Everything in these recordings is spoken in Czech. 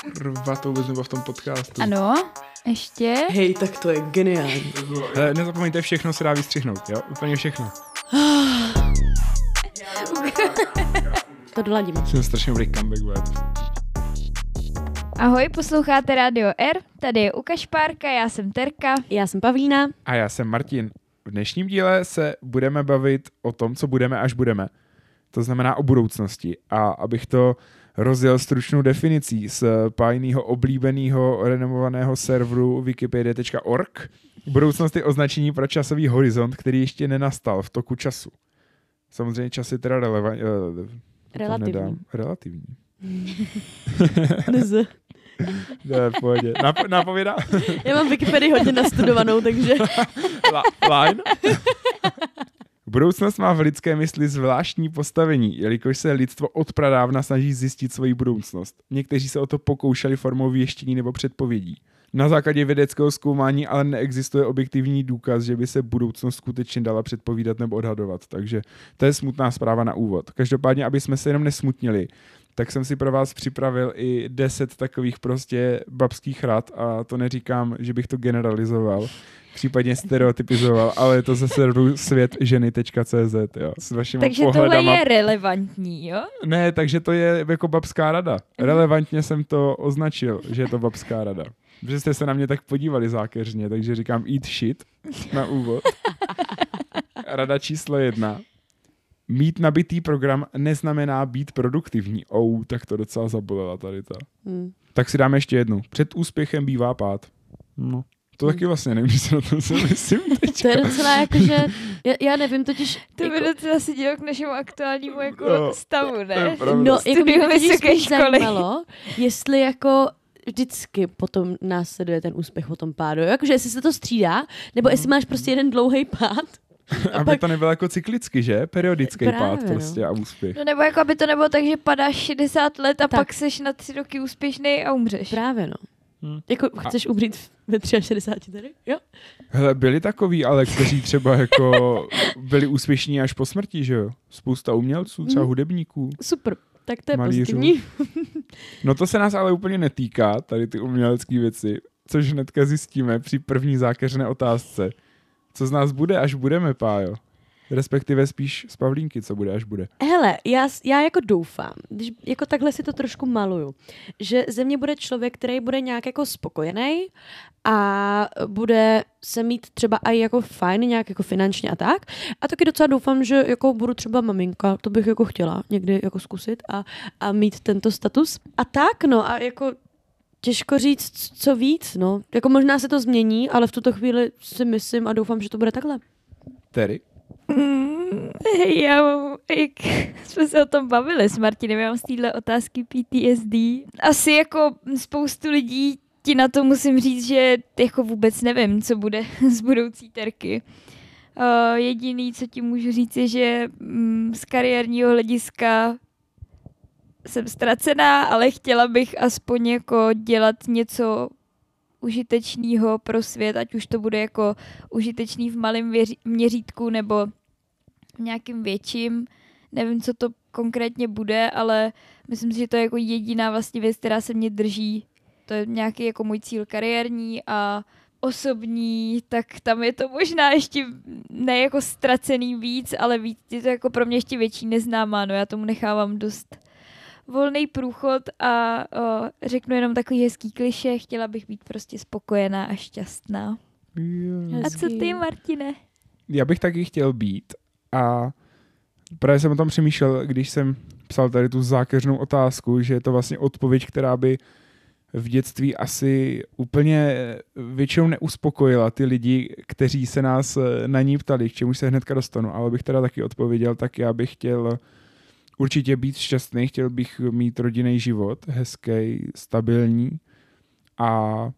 Kurva, to vůbec nebylo v tom podcastu. Ano, ještě. Hej, tak to je geniální. Hele, nezapomeňte, všechno se dá vystřihnout, jo? Úplně všechno. To doladíme. Jsem strašně dobrý comeback, bude. Ahoj, posloucháte Radio R, tady je Ukaš Párka, já jsem Terka. Já jsem Pavlína. A já jsem Martin. V dnešním díle se budeme bavit o tom, co budeme, až budeme. To znamená o budoucnosti. A abych to rozjel stručnou definicí z pájného oblíbeného renomovaného serveru wikipedia.org. Budoucnost je označení pro časový horizont, který ještě nenastal v toku času. Samozřejmě čas je teda relevantní. Relativní. Relativní. Nz. Ne, v pohodě. Nap- napovědá? Já mám Wikipedii hodně nastudovanou, takže... La- line? Budoucnost má v lidské mysli zvláštní postavení, jelikož se lidstvo od pradávna snaží zjistit svoji budoucnost. Někteří se o to pokoušeli formou věštění nebo předpovědí. Na základě vědeckého zkoumání ale neexistuje objektivní důkaz, že by se budoucnost skutečně dala předpovídat nebo odhadovat. Takže to je smutná zpráva na úvod. Každopádně, aby jsme se jenom nesmutnili, tak jsem si pro vás připravil i deset takových prostě babských rad a to neříkám, že bych to generalizoval, případně stereotypizoval, ale je to ze serveru světženy.cz, jo, s vašimi Takže pohledama. tohle je relevantní, jo? Ne, takže to je jako babská rada. Relevantně jsem to označil, že je to babská rada. Protože jste se na mě tak podívali zákeřně, takže říkám eat shit na úvod. Rada číslo jedna. Mít nabitý program neznamená být produktivní. Ou, tak to docela zabolela tady ta. Hmm. Tak si dáme ještě jednu. Před úspěchem bývá pád. No. To taky vlastně nevím, co na to si myslím teď. To je docela jako, že... Já, já nevím totiž... To by jako, docela sedělo k našemu aktuálnímu jako No, stavu, ne? no, jako mě vysoké spíš školy. zajímalo, jestli jako vždycky potom následuje ten úspěch po tom pádu. Jakože jestli se to střídá, nebo jestli máš prostě jeden dlouhý pád. Aby pak- to nebylo jako cyklicky, že? Periodický Právě, pád no. prostě a úspěch. No nebo jako aby to nebylo tak, že padáš 60 let a Tak. pak seš na tři roky úspěšný a umřeš. Právě no. Hmm. Jako chceš umřít ve 63 tady? Jo? Hele, byli takový, ale kteří třeba jako byli úspěšní až po smrti, že jo? Spousta umělců, třeba Mm. hudebníků. Super. Tak to je Malířů. pozitivní. No to se nás ale úplně netýká, tady ty umělecké věci, což hnedka zjistíme při první zákeřné otázce. Co z nás bude, až budeme, Pájo? Respektive spíš z Pavlínky, co bude, až bude. Hele, já, já jako doufám, když jako takhle si to trošku maluju, že ze mě bude člověk, který bude nějak jako spokojený a bude se mít třeba i jako fajn, nějak jako finančně a tak. A taky docela doufám, že jako budu třeba maminka, to bych jako chtěla někdy jako zkusit a, a mít tento status. A tak no a jako těžko říct, co víc, no. Jako možná se to změní, ale v tuto chvíli si myslím a doufám, že to bude takhle. Terry? Mm, já mám, jak jsme se o tom bavili s Martinem, já mám z téhle otázky PTSD. Asi jako spoustu lidí ti na to musím říct, že jako vůbec nevím, co bude z budoucí terky. Uh, jediný, co ti můžu říct, je, že mm, z kariérního hlediska jsem ztracená, ale chtěla bych aspoň jako dělat něco užitečného pro svět, ať už to bude jako užitečný v malém věři- měřítku nebo v nějakým větším. Nevím, co to konkrétně bude, ale myslím si, že to je jako jediná vlastně věc, která se mě drží. To je nějaký jako můj cíl kariérní a osobní, tak tam je to možná ještě ne jako ztracený víc, ale víc, je to jako pro mě ještě větší neznámá, no já tomu nechávám dost volný průchod a o, řeknu jenom takový hezký kliše, chtěla bych být prostě spokojená a šťastná. A co ty, Martine? Já bych taky chtěl být a právě jsem o tom přemýšlel, když jsem psal tady tu zákeřnou otázku, že je to vlastně odpověď, která by v dětství asi úplně většinou neuspokojila ty lidi, kteří se nás na ní ptali, k čemu se hnedka dostanu, ale bych teda taky odpověděl, tak já bych chtěl určitě být šťastný, chtěl bych mít rodinný život, hezký, stabilní a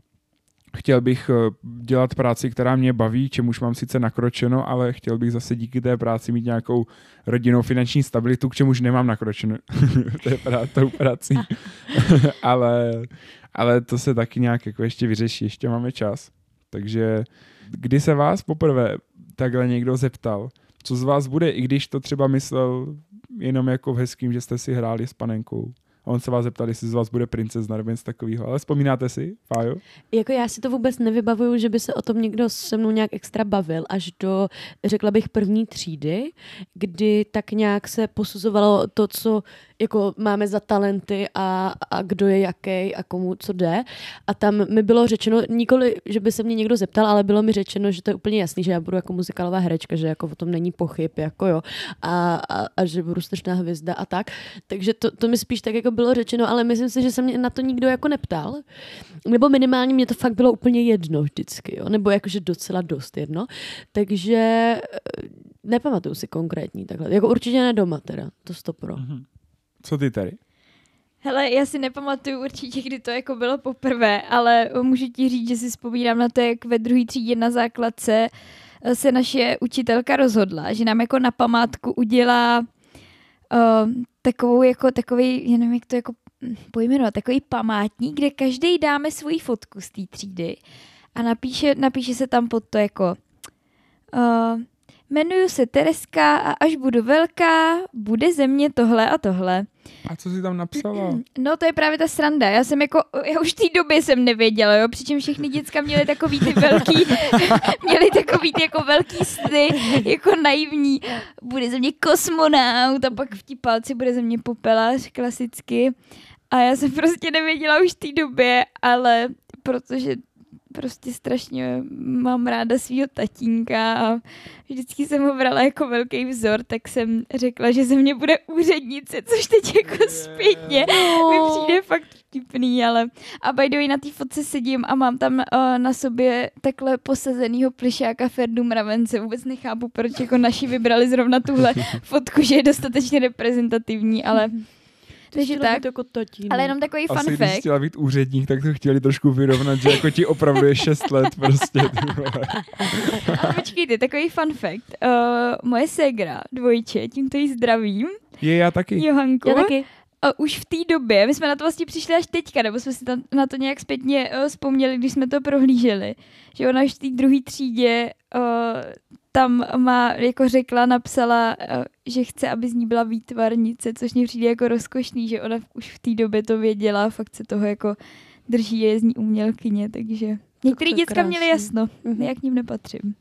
chtěl bych eh, dělat práci, která mě baví, čemuž mám sice nakročeno, ale chtěl bych zase díky té práci mít nějakou rodinnou finanční stabilitu, k čemuž nemám nakročeno. to je právě tou prací. ale, ale to se taky nějak jako ještě vyřeší, ještě máme čas. Takže kdy se vás poprvé takhle někdo zeptal, co z vás bude, i když to třeba myslel jenom jako v hezkým, že jste si hráli s panenkou A on se vás zeptal, jestli z vás bude princezna nebo něco takového. Ale vzpomínáte si, Fájo? Jako já si to vůbec nevybavuju, že by se o tom někdo se mnou nějak extra bavil, až do, řekla bych, první třídy, kdy tak nějak se posuzovalo to, co jako máme za talenty a, a kdo je jaký a komu co jde. A tam mi bylo řečeno, nikoli, že by se mě někdo zeptal, ale bylo mi řečeno, že to je úplně jasný, že já budu jako muzikálová herečka, že jako o tom není pochyb, jako jo, a, a, a že budu strašná hvězda a tak. Takže to, to mi spíš tak jako bylo řečeno, ale myslím si, že se mě na to nikdo jako neptal. Nebo minimálně mě to fakt bylo úplně jedno vždycky, jo? nebo jakože docela dost jedno. Takže eh, nepamatuju si konkrétní takhle. Jako určitě ne doma teda, to stopro. Mm-hmm. Co ty tady? Hele, já si nepamatuju určitě, kdy to jako bylo poprvé, ale můžu ti říct, že si vzpomínám na to, jak ve druhé třídě na základce eh, se naše učitelka rozhodla, že nám jako na památku udělá uh, takovou jako takový, nevím, jak to jako pojmenovat, takový památník, kde každý dáme svoji fotku z té třídy a napíše, napíše se tam pod to jako uh, Jmenuju se Tereska a až budu velká, bude ze mě tohle a tohle. A co jsi tam napsala? No to je právě ta sranda. Já jsem jako, já už v té době jsem nevěděla, jo, přičem všechny děcka měly takový ty velký, měly takový ty jako velký sny, jako naivní. Bude ze mě kosmonaut a pak v tí palci bude ze mě popelář klasicky. A já jsem prostě nevěděla už v té době, ale protože prostě strašně mám ráda svého tatínka a vždycky jsem ho brala jako velký vzor, tak jsem řekla, že ze mě bude úřednice, což teď jako zpětně mi přijde fakt vtipný, ale a by the way na té fotce sedím a mám tam uh, na sobě takhle posazenýho plišáka Ferdu Mravence. Vůbec nechápu, proč jako naši vybrali zrovna tuhle fotku, že je dostatečně reprezentativní, ale takže tak. Jako tatín. Ale jenom takový fun Asi, fact. když chtěla být úředník, tak to chtěli trošku vyrovnat, že jako ti opravdu je 6 let prostě. Ale počkejte, takový fun fact. Uh, moje ségra, dvojče, tímto jí zdravím. Je já taky. Johanko. Já taky. A už v té době, my jsme na to vlastně přišli až teďka, nebo jsme si tam, na to nějak zpětně uh, vzpomněli, když jsme to prohlíželi, že ona už v té druhé třídě uh, tam má, jako řekla, napsala, uh, že chce, aby z ní byla výtvarnice, což mě přijde jako rozkošný, že ona už v té době to věděla, fakt se toho jako drží, je z ní umělkyně, takže některé děcka krásný. měly jasno, Mhm. já k ním nepatřím.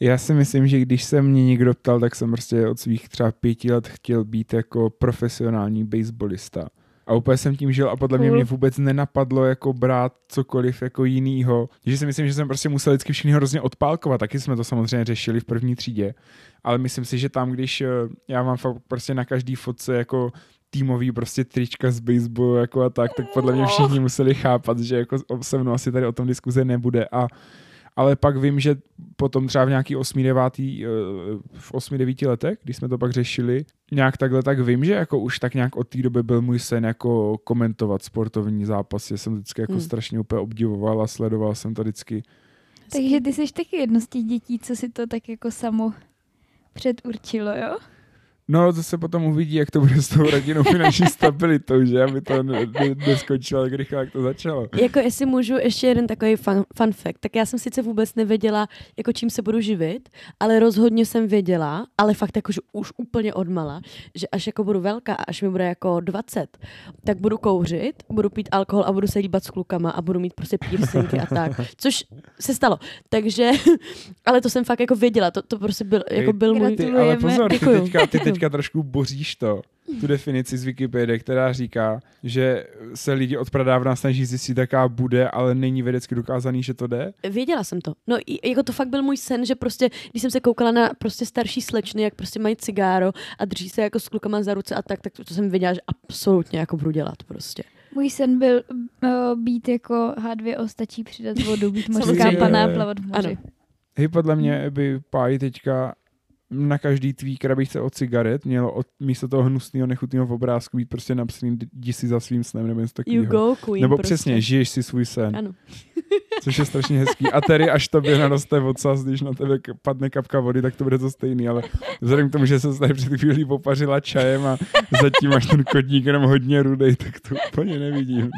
Já si myslím, že když se mě někdo ptal, tak jsem prostě od svých třeba pěti let chtěl být jako profesionální baseballista. A úplně jsem tím žil a podle mě Cool. mě vůbec nenapadlo jako brát cokoliv jako jinýho. Takže si myslím, že jsem prostě musel vždycky všechny hrozně odpálkovat. Taky jsme to samozřejmě řešili v první třídě. Ale myslím si, že tam, když eh, já mám fakt prostě na každý fotce jako týmový prostě trička z baseballu jako a tak, tak podle mě všichni museli chápat, že jako se mnou asi tady o tom diskuze nebude a ale pak vím, že potom třeba v nějaký 8. 9. eh, v 8. 9 letech, když jsme to pak řešili, nějak takhle, tak vím, že jako už tak nějak od té doby byl můj sen jako komentovat sportovní zápasy. Jsem vždycky jako Hmm. strašně úplně obdivoval a sledoval jsem to vždycky. Takže ty jsi taky jedno z těch dětí, co si to tak jako samo předurčilo, jo? No, to se potom uvidí, jak to bude s tou rodinnou finanční stabilitou, že aby to ne- ne- neskončilo tak rychle, jak to začalo. Jako jestli můžu ještě jeden takový fun, fun fact, tak já jsem sice vůbec nevěděla, jako čím se budu živit, ale rozhodně jsem věděla, ale fakt jakože už úplně odmala, že až jako budu velká a až mi bude jako 20, tak budu kouřit, budu pít alkohol a budu se líbat s klukama a budu mít prostě piercingy a tak, což se stalo. Takže, ale to jsem fakt jako věděla, to, to prostě byl, jako byl můj... Ty, ale pozor, ty teďka, ty teďka trošku boříš to, tu definici z Wikipedie, která říká, že se lidi od pradávna snaží zjistit, jaká bude, ale není vědecky dokázaný, že to jde. Věděla jsem to. No i- jako to fakt byl můj sen, že prostě, když jsem se koukala na prostě starší slečny, jak prostě mají cigáro a drží se jako s klukama za ruce a tak, tak to, to jsem věděla, že absolutně jako budu dělat prostě. Můj sen byl uh, být jako H2O, stačí přidat vodu, být mořská paná, plavat v moři. Ano. Hej, podle mě by páji teďka každý tvý krabičce od cigaret mělo od, místo toho hnusného, nechutného obrázku být prostě napsaný jdi si za svým snem nebo něco You takového. go, queen. Nebo prostě. přesně, žiješ si svůj sen, Ano. což je strašně hezký. A tedy, až tobě naroste ocas, když na tebe padne kapka vody, tak to bude to stejný, ale vzhledem k tomu, že se tady před chvílí popařila čajem a zatím máš ten kotník jenom hodně rudej, tak to úplně nevidím.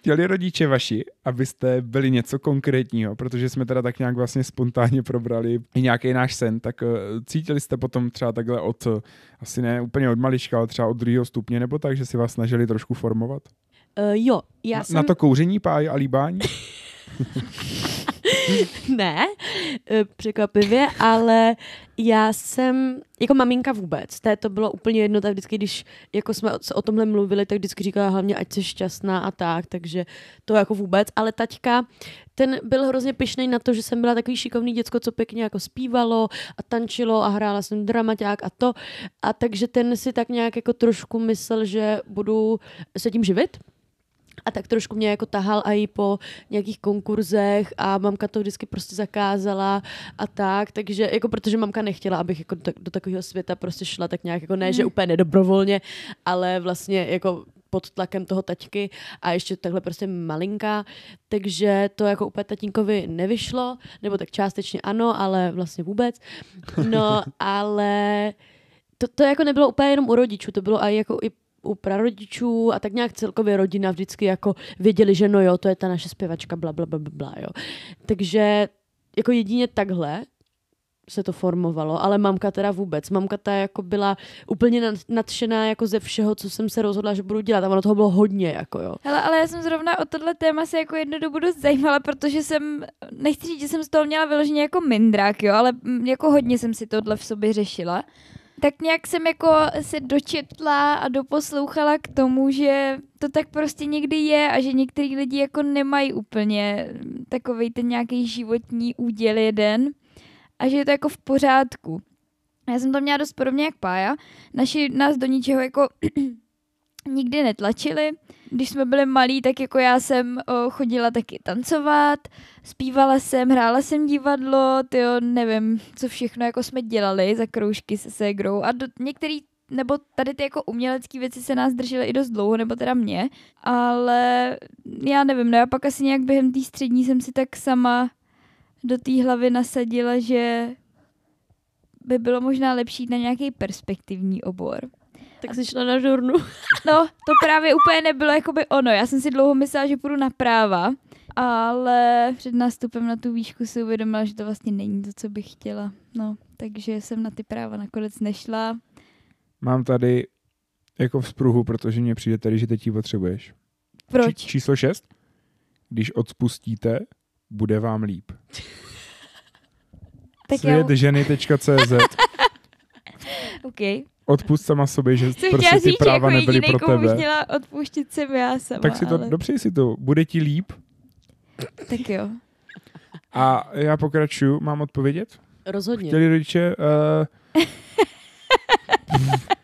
Chtěli rodiče vaši, abyste byli něco konkrétního, protože jsme teda tak nějak vlastně spontánně probrali i nějaký náš sen, tak uh, cítili jste potom třeba takhle od, uh, asi ne úplně od malička, ale třeba od druhého stupně, nebo tak, že si vás snažili trošku formovat? Uh, jo, já na, jsem... na to kouření, páj a líbání? ne, eh, překvapivě, ale já jsem, jako maminka vůbec, té to bylo úplně jedno, tak vždycky, když jako jsme se o tomhle mluvili, tak vždycky říkala hlavně, ať jsi šťastná a tak, takže to jako vůbec, ale taťka, ten byl hrozně pišnej na to, že jsem byla takový šikovný děcko, co pěkně jako zpívalo a tančilo a hrála jsem dramaťák a to, a takže ten si tak nějak jako trošku myslel, že budu se tím živit, a tak trošku mě jako tahal i po nějakých konkurzech a mamka to vždycky prostě zakázala a tak, takže jako protože mamka nechtěla, abych jako do, do takového světa prostě šla tak nějak jako ne, že úplně nedobrovolně, ale vlastně jako pod tlakem toho taťky a ještě takhle prostě malinká, takže to jako úplně tatínkovi nevyšlo, nebo tak částečně ano, ale vlastně vůbec. No, ale to, to jako nebylo úplně jenom u rodičů, to bylo i jako i u prarodičů a tak nějak celkově rodina vždycky jako věděli, že no jo, to je ta naše zpěvačka, bla, bla, bla, bla, jo. Takže jako jedině takhle se to formovalo, ale mamka teda vůbec. Mamka ta jako byla úplně nadšená jako ze všeho, co jsem se rozhodla, že budu dělat a ono toho bylo hodně, jako jo. Hele, ale já jsem zrovna o tohle téma se jako jednu dobu dost zajímala, protože jsem, nechci říct, že jsem z toho měla vyloženě jako mindrák, jo, ale jako hodně jsem si tohle v sobě řešila tak nějak jsem jako se dočetla a doposlouchala k tomu, že to tak prostě někdy je a že některý lidi jako nemají úplně takový ten nějaký životní úděl jeden a že je to jako v pořádku. Já jsem to měla dost podobně jak Pája. Naši nás do ničeho jako nikdy netlačili. Když jsme byli malí, tak jako já jsem o, chodila taky tancovat, zpívala jsem, hrála jsem divadlo, tyjo, nevím, co všechno jako jsme dělali za kroužky se ségrou a do, některý nebo tady ty jako umělecké věci se nás držely i dost dlouho, nebo teda mě, ale já nevím, no já pak asi nějak během té střední jsem si tak sama do té hlavy nasadila, že by bylo možná lepší na nějaký perspektivní obor. Tak jsi šla na žurnu. No, to právě úplně nebylo jakoby ono. Já jsem si dlouho myslela, že půjdu na práva, ale před nástupem na tu výšku si uvědomila, že to vlastně není to, co bych chtěla. No, takže jsem na ty práva nakonec nešla. Mám tady jako vzpruhu, protože mě přijde tady, že teď ji potřebuješ. Proč? Či, číslo 6. Když odspustíte, bude vám líp. tak Světženy.cz OK odpust sama sobě, že Jsem prostě ty říct, práva jako nebyly pro tebe. Komu měla odpustit jsem já sama. Tak si to, ale... dopřej si to, bude ti líp. Tak jo. A já pokračuju, mám odpovědět? Rozhodně. Chtěli rodiče... Uh...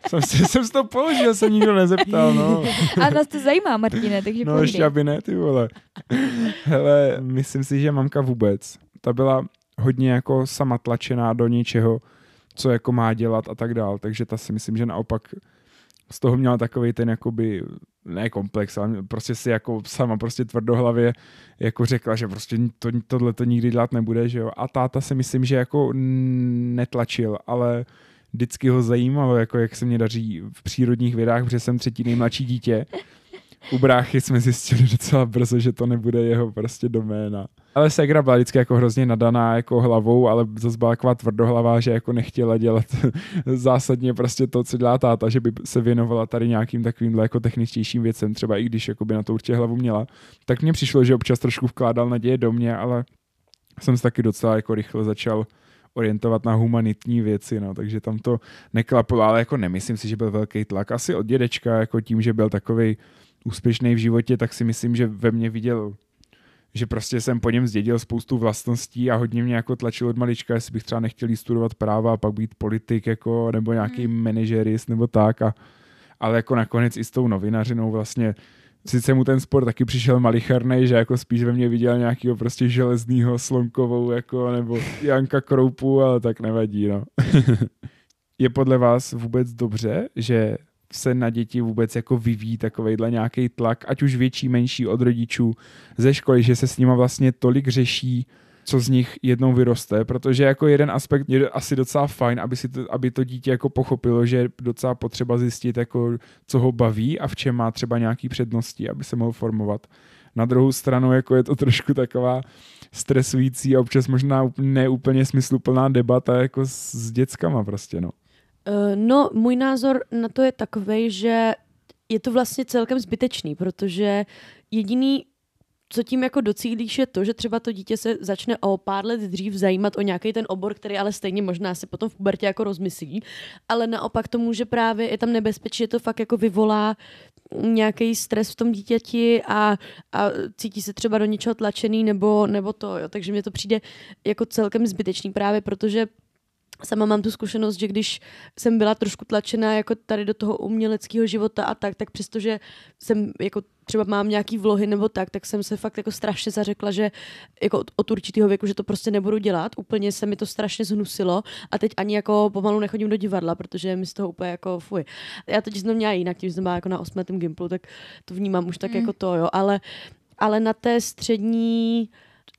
jsem, si, jsem si to položil, se nikdo nezeptal, no. A nás to zajímá, Martine, takže No ještě aby ne, ty vole. Hele, myslím si, že mamka vůbec. Ta byla hodně jako sama tlačená do něčeho, co jako má dělat a tak dál. Takže ta si myslím, že naopak z toho měla takový ten jakoby, ne komplex, ale prostě si jako sama prostě tvrdohlavě jako řekla, že prostě to, tohle to nikdy dělat nebude, že jo. A táta si myslím, že jako netlačil, ale vždycky ho zajímalo, jako jak se mě daří v přírodních vědách, protože jsem třetí nejmladší dítě u bráchy jsme zjistili docela brzo, že to nebude jeho prostě doména. Ale Segra byla vždycky jako hrozně nadaná jako hlavou, ale zase byla taková tvrdohlavá, že jako nechtěla dělat zásadně prostě to, co dělá táta, že by se věnovala tady nějakým takovým jako techničtějším věcem, třeba i když jako by na to určitě hlavu měla. Tak mně přišlo, že občas trošku vkládal naděje do mě, ale jsem se taky docela jako rychle začal orientovat na humanitní věci, no, takže tam to neklapilo, ale jako nemyslím si, že byl velký tlak. Asi od dědečka, jako tím, že byl takový úspěšný v životě, tak si myslím, že ve mně viděl že prostě jsem po něm zdědil spoustu vlastností a hodně mě jako tlačil od malička, jestli bych třeba nechtěl studovat práva a pak být politik jako, nebo nějaký hmm. manažerist nebo tak. A, ale jako nakonec i s tou novinařinou vlastně sice mu ten sport taky přišel malicharnej, že jako spíš ve mně viděl nějakého prostě železnýho slonkovou jako, nebo Janka Kroupu, ale tak nevadí, no. Je podle vás vůbec dobře, že se na děti vůbec jako vyvíjí takovejhle nějaký tlak, ať už větší, menší od rodičů ze školy, že se s nima vlastně tolik řeší, co z nich jednou vyroste, protože jako jeden aspekt je asi docela fajn, aby, si to, aby to dítě jako pochopilo, že je docela potřeba zjistit, jako, co ho baví a v čem má třeba nějaký přednosti, aby se mohl formovat. Na druhou stranu jako je to trošku taková stresující a občas možná neúplně smysluplná debata jako s, dětskama prostě, no. Uh, no, můj názor na to je takový, že je to vlastně celkem zbytečný, protože jediný co tím jako docílíš, je to, že třeba to dítě se začne o pár let dřív zajímat o nějaký ten obor, který ale stejně možná se potom v pubertě jako rozmyslí, ale naopak to může právě, je tam nebezpečí, že to fakt jako vyvolá nějaký stres v tom dítěti a, a cítí se třeba do něčeho tlačený nebo, nebo to, jo. takže mně to přijde jako celkem zbytečný právě, protože sama mám tu zkušenost, že když jsem byla trošku tlačená jako tady do toho uměleckého života a tak, tak přestože jsem jako třeba mám nějaký vlohy nebo tak, tak jsem se fakt jako strašně zařekla, že jako od, od určitého věku, že to prostě nebudu dělat. Úplně se mi to strašně zhnusilo a teď ani jako pomalu nechodím do divadla, protože mi z toho úplně jako fuj. Já teď jsem měla jinak, tím jsem byla jako na osmém gimplu, tak to vnímám už tak mm. jako to, jo, ale ale na té střední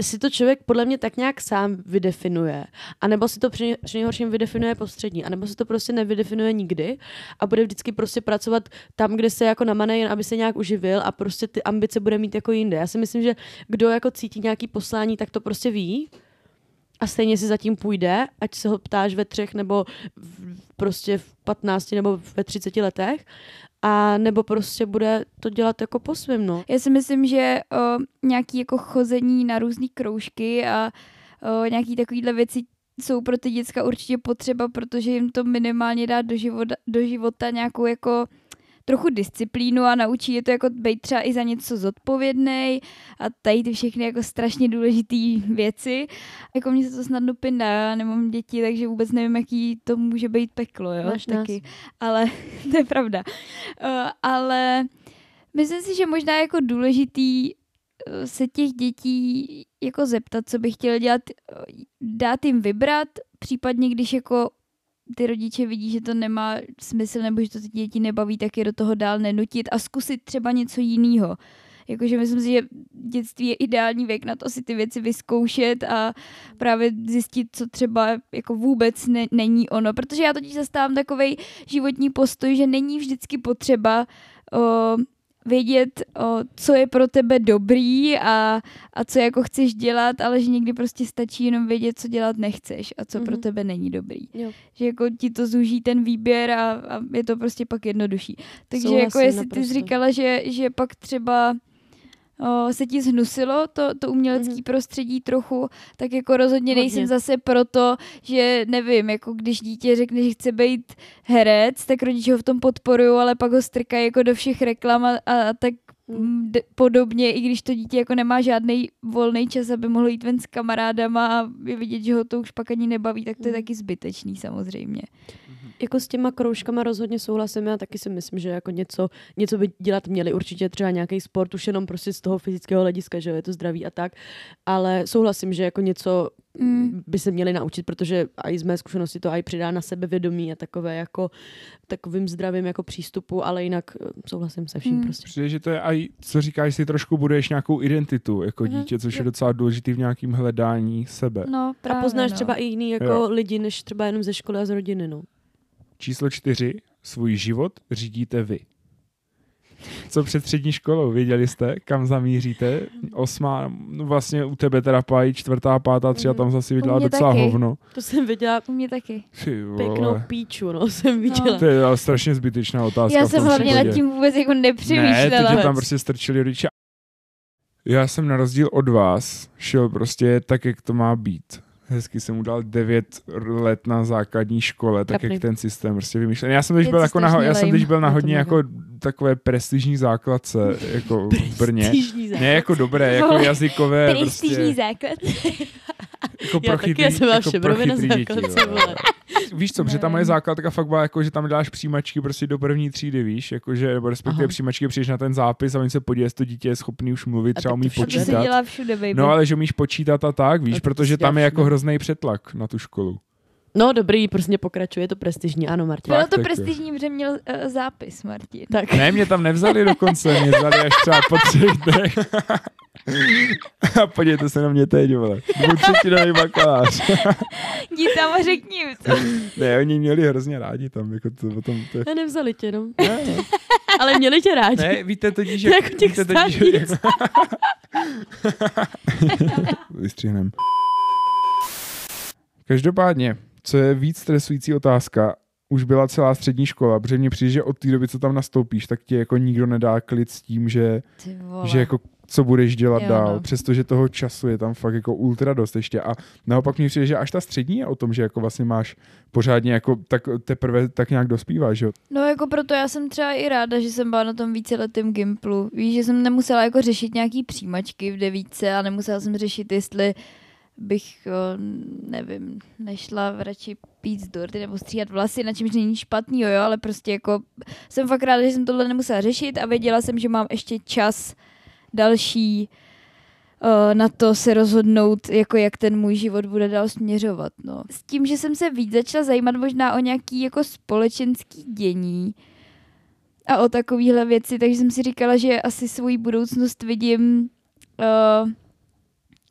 si to člověk podle mě tak nějak sám vydefinuje. A nebo si to při, při nejhorším vydefinuje postřední. A nebo si to prostě nevydefinuje nikdy a bude vždycky prostě pracovat tam, kde se jako namane, jen aby se nějak uživil a prostě ty ambice bude mít jako jinde. Já si myslím, že kdo jako cítí nějaký poslání, tak to prostě ví a stejně si zatím půjde, ať se ho ptáš ve třech nebo v, prostě v 15 nebo ve 30 letech a nebo prostě bude to dělat jako po svém, no. Já si myslím, že o, nějaký jako chození na různé kroužky a o, nějaký takovýhle věci jsou pro ty děcka určitě potřeba, protože jim to minimálně dá do života, do života nějakou jako trochu disciplínu a naučí je to jako být třeba i za něco zodpovědný a tady ty všechny jako strašně důležité věci. Jako mě se to snadno pindá, já nemám děti, takže vůbec nevím, jaký to může být peklo, jo, Máš taky. Nás. Ale to je pravda. Uh, ale myslím si, že možná jako důležitý uh, se těch dětí jako zeptat, co by chtěl dělat, uh, dát jim vybrat, případně když jako ty rodiče vidí, že to nemá smysl nebo že to ty děti nebaví, tak je do toho dál nenutit a zkusit třeba něco jiného. Jakože myslím si, že dětství je ideální věk na to si ty věci vyzkoušet a právě zjistit, co třeba jako vůbec ne, není ono. Protože já totiž zastávám takový životní postoj, že není vždycky potřeba o, vědět, o, co je pro tebe dobrý a, a co jako chceš dělat, ale že někdy prostě stačí jenom vědět, co dělat nechceš a co mm-hmm. pro mhm. tebe není dobrý. Jo. Že jako ti to zúží ten výběr a, a je to prostě pak jednodušší. Takže Souhlasím jako jestli naprosto. ty jsi říkala, že, že pak třeba o, se ti zhnusilo to, to umělecké mm-hmm. prostředí trochu, tak jako rozhodně Hodně. nejsem zase proto, že nevím, jako když dítě řekne, že chce být herec, tak rodiče ho v tom podporují, ale pak ho strkají jako do všech reklam a, a tak mm. d- podobně, i když to dítě jako nemá žádný volný čas, aby mohlo jít ven s kamarádama a je vidět, že ho to už pak ani nebaví, tak to je mm. taky zbytečný samozřejmě. Jako s těma kroužkama rozhodně souhlasím, já taky si myslím, že jako něco, něco by dělat měli, určitě třeba nějaký sport, už jenom prostě z toho fyzického hlediska, že je to zdraví a tak, ale souhlasím, že jako něco mm. by se měli naučit, protože i z mé zkušenosti to i přidá na sebe vědomí a takové jako takovým zdravým jako přístupu, ale jinak eh, souhlasím se vším mm. prostě. Přijde, že to je i, co říkáš, si trošku budeš nějakou identitu jako mm. dítě, což je docela důležitý v nějakým hledání sebe. No, právě, a poznáš no. třeba i jiný jako jo. lidi, než třeba jenom ze školy a z rodiny, no. Číslo čtyři. Svůj život řídíte vy. Co před střední školou? Věděli jste, kam zamíříte? Osmá, no vlastně u tebe teda pájí čtvrtá, pátá, tři a tam zase viděla docela taky. hovno. To jsem viděla U mě taky. Ty pěknou píču, no, jsem viděla. To je ale strašně zbytečná otázka. Já v jsem hlavně nad tím vůbec jako Ne, nepřemýšlela. to tě tam prostě strčili rodiče. Já jsem na rozdíl od vás šel prostě tak, jak to má být. Hezky jsem udal 9 let na základní škole, tak Trapný. jak ten systém prostě vymýšlel. Já jsem Je byl jako na, já jsem lame. byl na hodně jako takové prestižní základce, jako v Brně. Ne jako dobré, jako jazykové, Prestižní prostě, základ. Jako Já pro taky, chytrý, já jsem jako pro na děti. základce, jo. vole. Víš co, protože ta moje základka fakt byla jako, že tam dáš přijímačky prostě do první třídy, víš, jakože, nebo respektive Aha. přijímačky přijdeš na ten zápis a oni se podívají, jestli to dítě je schopný už mluvit, A třeba umí počítat. dělá všude, baby. No ale že umíš počítat a tak, víš, No, protože tam je jako hrozný přetlak na tu školu. No dobrý, prostě pokračuje, je to prestižní, ano, Martin. Bylo Fakt, to prestižní, protože měl uh, zápis, Martin. Tak. Ne, mě tam nevzali dokonce, mě vzali až třeba po třech dnech. A podívejte se na mě teď, vole. Dvoutřetinový bakalář. Jdi tam a řekni jim to. ne, oni měli hrozně rádi tam, jako to, potom to je... A nevzali tě, no. Ne, ne. Ale měli tě rádi. ne, víte totiž, To je jako těch víte totiž, státnic. Vystřihnem. Každopádně, co je víc stresující otázka, už byla celá střední škola, protože mně přijde, že od té doby, co tam nastoupíš, tak ti jako nikdo nedá klid s tím, že, že jako co budeš dělat Jo, dál, no. přestože toho času je tam fakt jako ultra dost ještě a naopak mi přijde, že až ta střední je o tom, že jako vlastně máš pořádně jako tak teprve tak nějak dospíváš, jo. No jako proto já jsem třeba i ráda, že jsem byla na tom víceletém Gimplu. Víš, že jsem nemusela jako řešit nějaký přijímačky v devíce a nemusela jsem řešit, jestli bych, o, nevím, nešla radši pít z dorty nebo stříhat vlasy, na čemž není špatný, jo, ale prostě jako jsem fakt ráda, že jsem tohle nemusela řešit a věděla jsem, že mám ještě čas další o, na to se rozhodnout, jako jak ten můj život bude dál směřovat. No. S tím, že jsem se víc začala zajímat možná o nějaký jako společenský dění a o takovéhle věci, takže jsem si říkala, že asi svoji budoucnost vidím uh,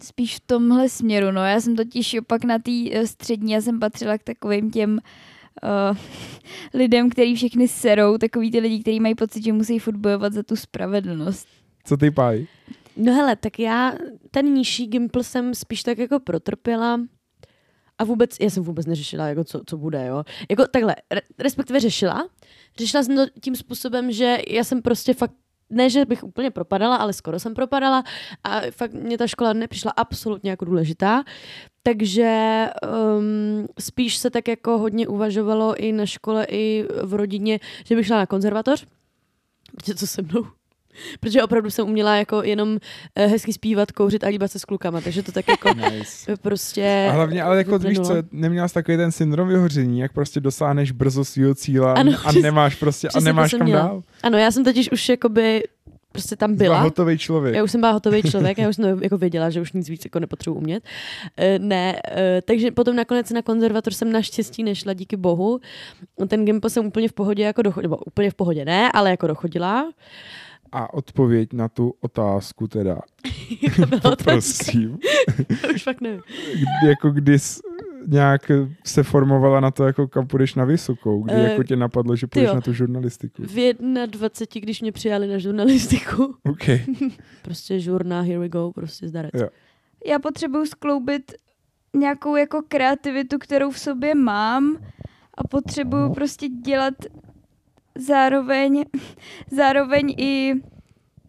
spíš v tomhle směru. No. Já jsem totiž opak na té eh, střední, já jsem patřila k takovým těm uh, lidem, který všechny serou, takový ty lidi, kteří mají pocit, že musí furt bojovat za tu spravedlnost. Co ty paj? No hele, tak já ten nižší gimpl jsem spíš tak jako protrpěla a vůbec, já jsem vůbec neřešila, jako co, co bude, jo. Jako takhle, re, respektive řešila. Řešila jsem to tím způsobem, že já jsem prostě fakt ne, že bych úplně propadala, ale skoro jsem propadala a fakt mě ta škola nepřišla absolutně jako důležitá. Takže um, spíš se tak jako hodně uvažovalo i na škole, i v rodině, že bych šla na konzervatoř. Protože co se mnou? Protože opravdu jsem uměla jako jenom eh, hezky zpívat, kouřit a líbat se s klukama, takže to tak jako Nice. prostě... A hlavně, ale jako víš co, neměla jsi takový ten syndrom vyhoření, jak prostě dosáhneš brzo svého cíle Ano, a přes- nemáš prostě, a nemáš kam měla. dál. Ano, já jsem totiž už jakoby prostě tam Byla byla. hotový člověk. Já už jsem byla hotový člověk, já už jsem jako věděla, že už nic víc jako nepotřebuji umět. Eh, ne, eh, takže potom nakonec na konzervatoř jsem naštěstí nešla, díky bohu. Ten gimpo jsem úplně v pohodě jako dochodila, nebo úplně v pohodě ne, ale jako dochodila. A odpověď na tu otázku teda, prosím, už fakt nevím. kdy, jako kdy jsi nějak se formovala na to, jako kam půjdeš na vysokou, kdy Eh, jako tě napadlo, že půjdeš jo. na tu žurnalistiku. V 21, když mě přijali na žurnalistiku, OK. prostě žurna, here we go, prostě zdarec. Jo. Já potřebuju skloubit nějakou jako kreativitu, kterou v sobě mám a potřebuju prostě dělat zároveň, zároveň i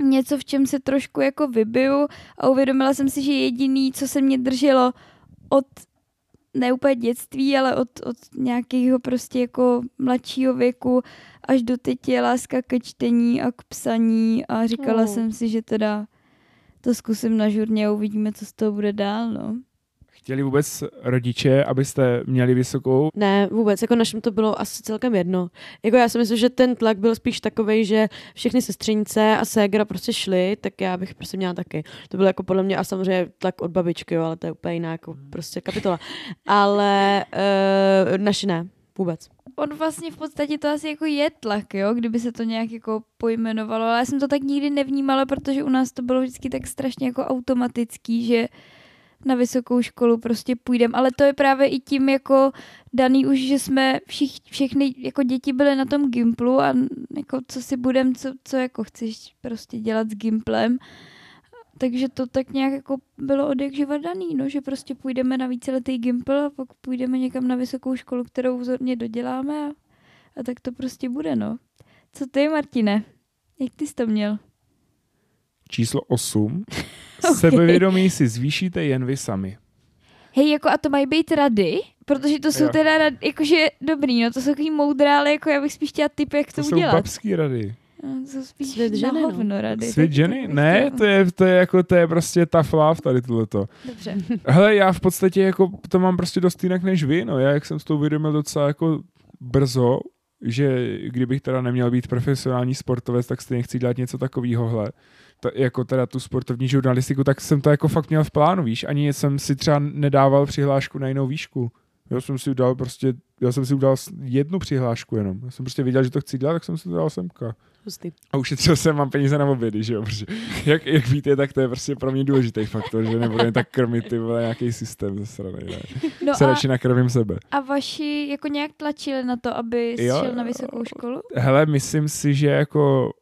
něco, v čem se trošku jako vybiju a uvědomila jsem si, že jediný, co se mě drželo od ne úplně dětství, ale od, od nějakého prostě jako mladšího věku až do teď je láska ke čtení a k psaní a říkala Oh. jsem si, že teda to zkusím na žurně a uvidíme, co z toho bude dál, no. Chtěli vůbec rodiče, abyste měli vysokou? Ne, vůbec, jako našem to bylo asi celkem jedno. Jako já si myslím, že ten tlak byl spíš takový, že všechny sestřenice a ségra prostě šly, tak já bych prostě měla taky. To bylo jako podle mě a samozřejmě tlak od babičky, jo, ale to je úplně jiná jako prostě kapitola. Ale uh, naši ne, vůbec. On vlastně v podstatě to asi jako je tlak, jo, kdyby se to nějak jako pojmenovalo, ale já jsem to tak nikdy nevnímala, protože u nás to bylo vždycky tak strašně jako automatický, že na vysokou školu prostě půjdem, ale to je právě i tím jako daný už, že jsme všich, všechny jako děti byly na tom Gimplu a jako co si budem, co, co jako chceš prostě dělat s Gimplem, takže to tak nějak jako bylo od jak daný, no, že prostě půjdeme na víceletý Gimpl a pak půjdeme někam na vysokou školu, kterou vzorně doděláme a, a tak to prostě bude, no. Co ty, Martine? Jak ty jsi to měl? Číslo 8. Ok. Sebevědomí si zvýšíte jen vy sami. Hej, jako a to mají být rady? Protože to jsou Jo. teda rady, jakože dobrý, no to jsou takový moudré, ale jako já bych spíš chtěla tip, jak to, To jsou udělat. babský rady. No, to jsou spíš Svět na ženy, no. hovno rady. Svět ženy? Ne, to je, to je jako, to je prostě tough love tady tohleto. Dobře. Hele, já v podstatě jako to mám prostě dost jinak než vy, no. Já jak jsem s tou uvědomil docela jako brzo, že kdybych teda neměl být profesionální sportovec, tak stejně chci dělat něco takového, hle. Ta, jako teda tu sportovní žurnalistiku, tak jsem to jako fakt měl v plánu, víš. Ani jsem si třeba nedával přihlášku na jinou výšku. Já jsem si dal prostě já jsem si udělal s- jednu přihlášku jenom. Já jsem prostě věděl, že to chci dělat, tak jsem si to dal semka. Hustý. A ušetřil jsem, mám peníze na obědy, že jo, protože jak, jak víte, tak to je prostě pro mě důležitý faktor, že nebudu jen tak krmit ty vole nějaký systém ze strany, ne. No Se a, radši nakrmím sebe. a vaši jako nějak tlačili na to, aby šel na vysokou školu? Hele, myslím si, že jako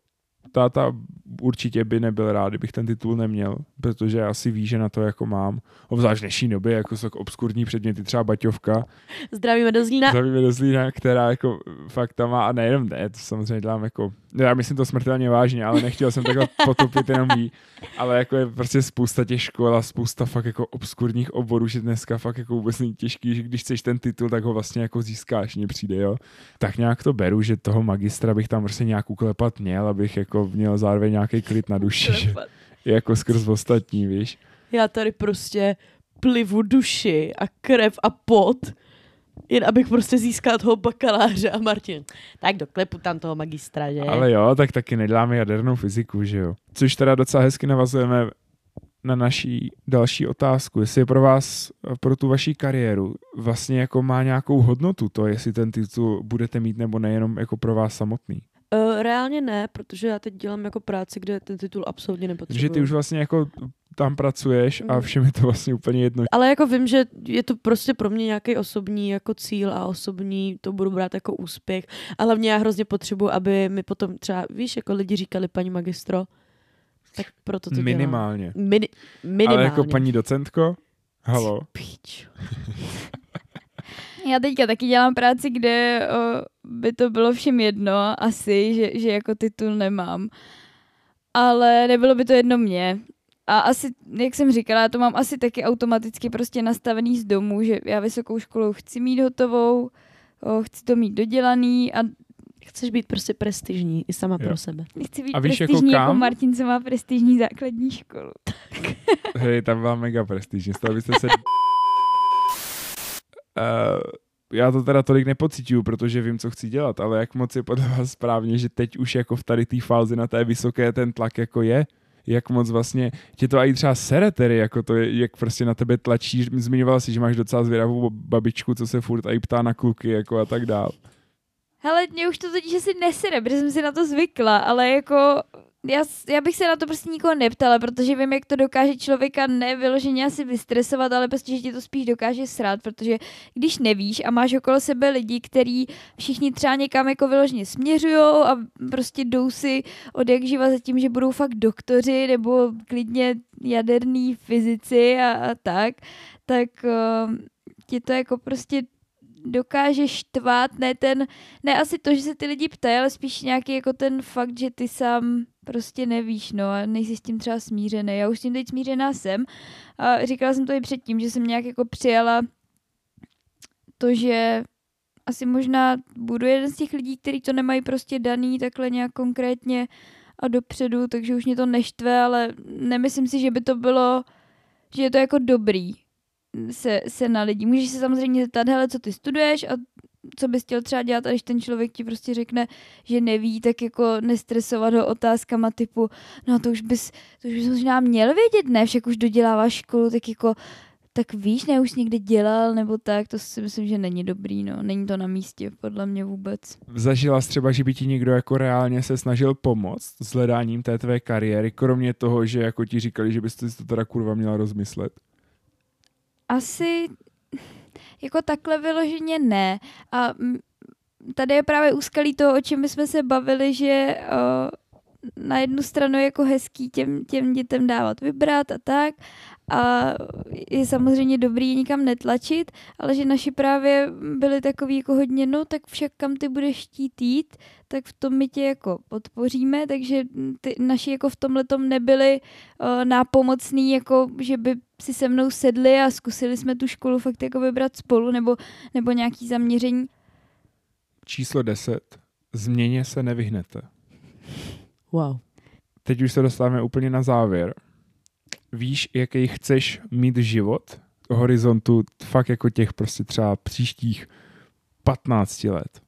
táta určitě by nebyl rád, kdybych ten titul neměl, protože asi ví, že na to jako mám. Obzvlášť v dnešní době, jako jsou obskurní předměty, třeba Baťovka, Zdravíme do Zlína. Zdravíme do Zlína, která jako fakt tam má, a nejenom ne, to samozřejmě dělám jako, já myslím to smrtelně vážně, ale nechtěl jsem takhle potopit jenom jí, ale jako je prostě spousta těch škol a spousta fakt jako obskurních oborů, že dneska fakt jako vůbec není těžký, že když chceš ten titul, tak ho vlastně jako získáš, mně přijde, jo. Tak nějak to beru, že toho magistra bych tam prostě nějak uklepat měl, abych jako měl zároveň nějaký klid na duši, že jako skrz ostatní, víš. Já tady prostě plivu duši a krev a pot, jen abych prostě získal toho bakaláře a Martin. Tak doklepu tam toho magistra, že? Ale jo, tak taky neděláme jadernou fyziku, že jo. Což teda docela hezky navazujeme na naší další otázku. Jestli je pro vás, pro tu vaši kariéru, vlastně jako má nějakou hodnotu to, jestli ten titul budete mít nebo nejenom jako pro vás samotný. Uh, reálně ne, protože já teď dělám jako práci, kde ten titul absolutně nepotřebuji. Protože ty už vlastně jako tam pracuješ a Mhm. všem je to vlastně úplně jedno. Ale jako vím, že je to prostě pro mě nějaký osobní jako cíl a osobní to budu brát jako úspěch. A hlavně já hrozně potřebuji, aby mi potom třeba, víš, jako lidi říkali paní magistro, tak proto to dělám. Minimálně. Mini, minimálně. Ale jako paní docentko, halo. Píč. Já teďka taky dělám práci, kde o, by to bylo všem jedno, asi, že, že jako titul nemám. Ale nebylo by to jedno mě. A asi, jak jsem říkala, já to mám asi taky automaticky prostě nastavený z domu, že já vysokou školu chci mít hotovou, o, chci to mít dodělaný a Chceš být prostě prestižní i sama Jo. pro sebe. chci být A víš, jako prestižní jako, kam? Martin, co má prestižní základní školu. Hej, tam byla mega prestižní, z toho byste se... Já to teda tolik nepocituju, protože vím, co chci dělat, ale jak moc je podle vás správně, že teď už jako v tady té fázi na té vysoké ten tlak jako je, jak moc vlastně tě to i třeba sere tedy, jako to je, jak prostě na tebe tlačí, zmiňoval si, že máš docela zvědavou babičku, co se furt i ptá na kluky, jako a tak dál. Hele, mě už to totiž asi nesere, protože jsem si na to zvykla, ale jako já, já bych se na to prostě nikoho neptala, protože vím, jak to dokáže člověka nevyloženě asi vystresovat, ale prostě, že ti to spíš dokáže srát, protože když nevíš a máš okolo sebe lidi, který všichni třeba někam jako vyloženě směřují a prostě jdou si od jak živa za tím, že budou fakt doktoři nebo klidně jaderní fyzici a, a tak, tak uh, ti to jako prostě dokáže štvát, ne ten, ne asi to, že se ty lidi ptají, ale spíš nějaký jako ten fakt, že ty sám prostě nevíš, no a nejsi s tím třeba smířený. Já už s tím teď smířená jsem a říkala jsem to i předtím, že jsem nějak jako přijala to, že asi možná budu jeden z těch lidí, kteří to nemají prostě daný takhle nějak konkrétně a dopředu, takže už mě to neštve, ale nemyslím si, že by to bylo, že je to jako dobrý se, se na lidi. Můžeš se samozřejmě zeptat, hele, co ty studuješ a co bys chtěl třeba dělat, a když ten člověk ti prostě řekne, že neví, tak jako nestresovat ho otázkama typu, no to už bys, to už bys možná měl vědět, ne, však už doděláváš školu, tak jako tak víš, ne, už jsi někde dělal, nebo tak, to si myslím, že není dobrý, no. Není to na místě, podle mě vůbec. Zažila jsi třeba, že by ti někdo jako reálně se snažil pomoct s hledáním té tvé kariéry, kromě toho, že jako ti říkali, že si to teda kurva měla rozmyslet? Asi jako takhle vyloženě ne. A tady je právě úskalí toho, o čem jsme se bavili, že o, na jednu stranu je jako hezký těm, těm dětem dávat vybrat a tak a je samozřejmě dobrý nikam netlačit, ale že naši právě byli takový jako hodně, no tak však kam ty budeš chtít jít, tak v tom my tě jako podpoříme, takže ty naši jako v tomhle nebyli uh, nápomocný, jako že by si se mnou sedli a zkusili jsme tu školu fakt jako vybrat spolu nebo, nebo nějaký zaměření. Číslo 10. Změně se nevyhnete. Wow. Teď už se dostáváme úplně na závěr. Víš, jaký chceš mít život? Horizontu fakt jako těch prostě třeba příštích 15 let.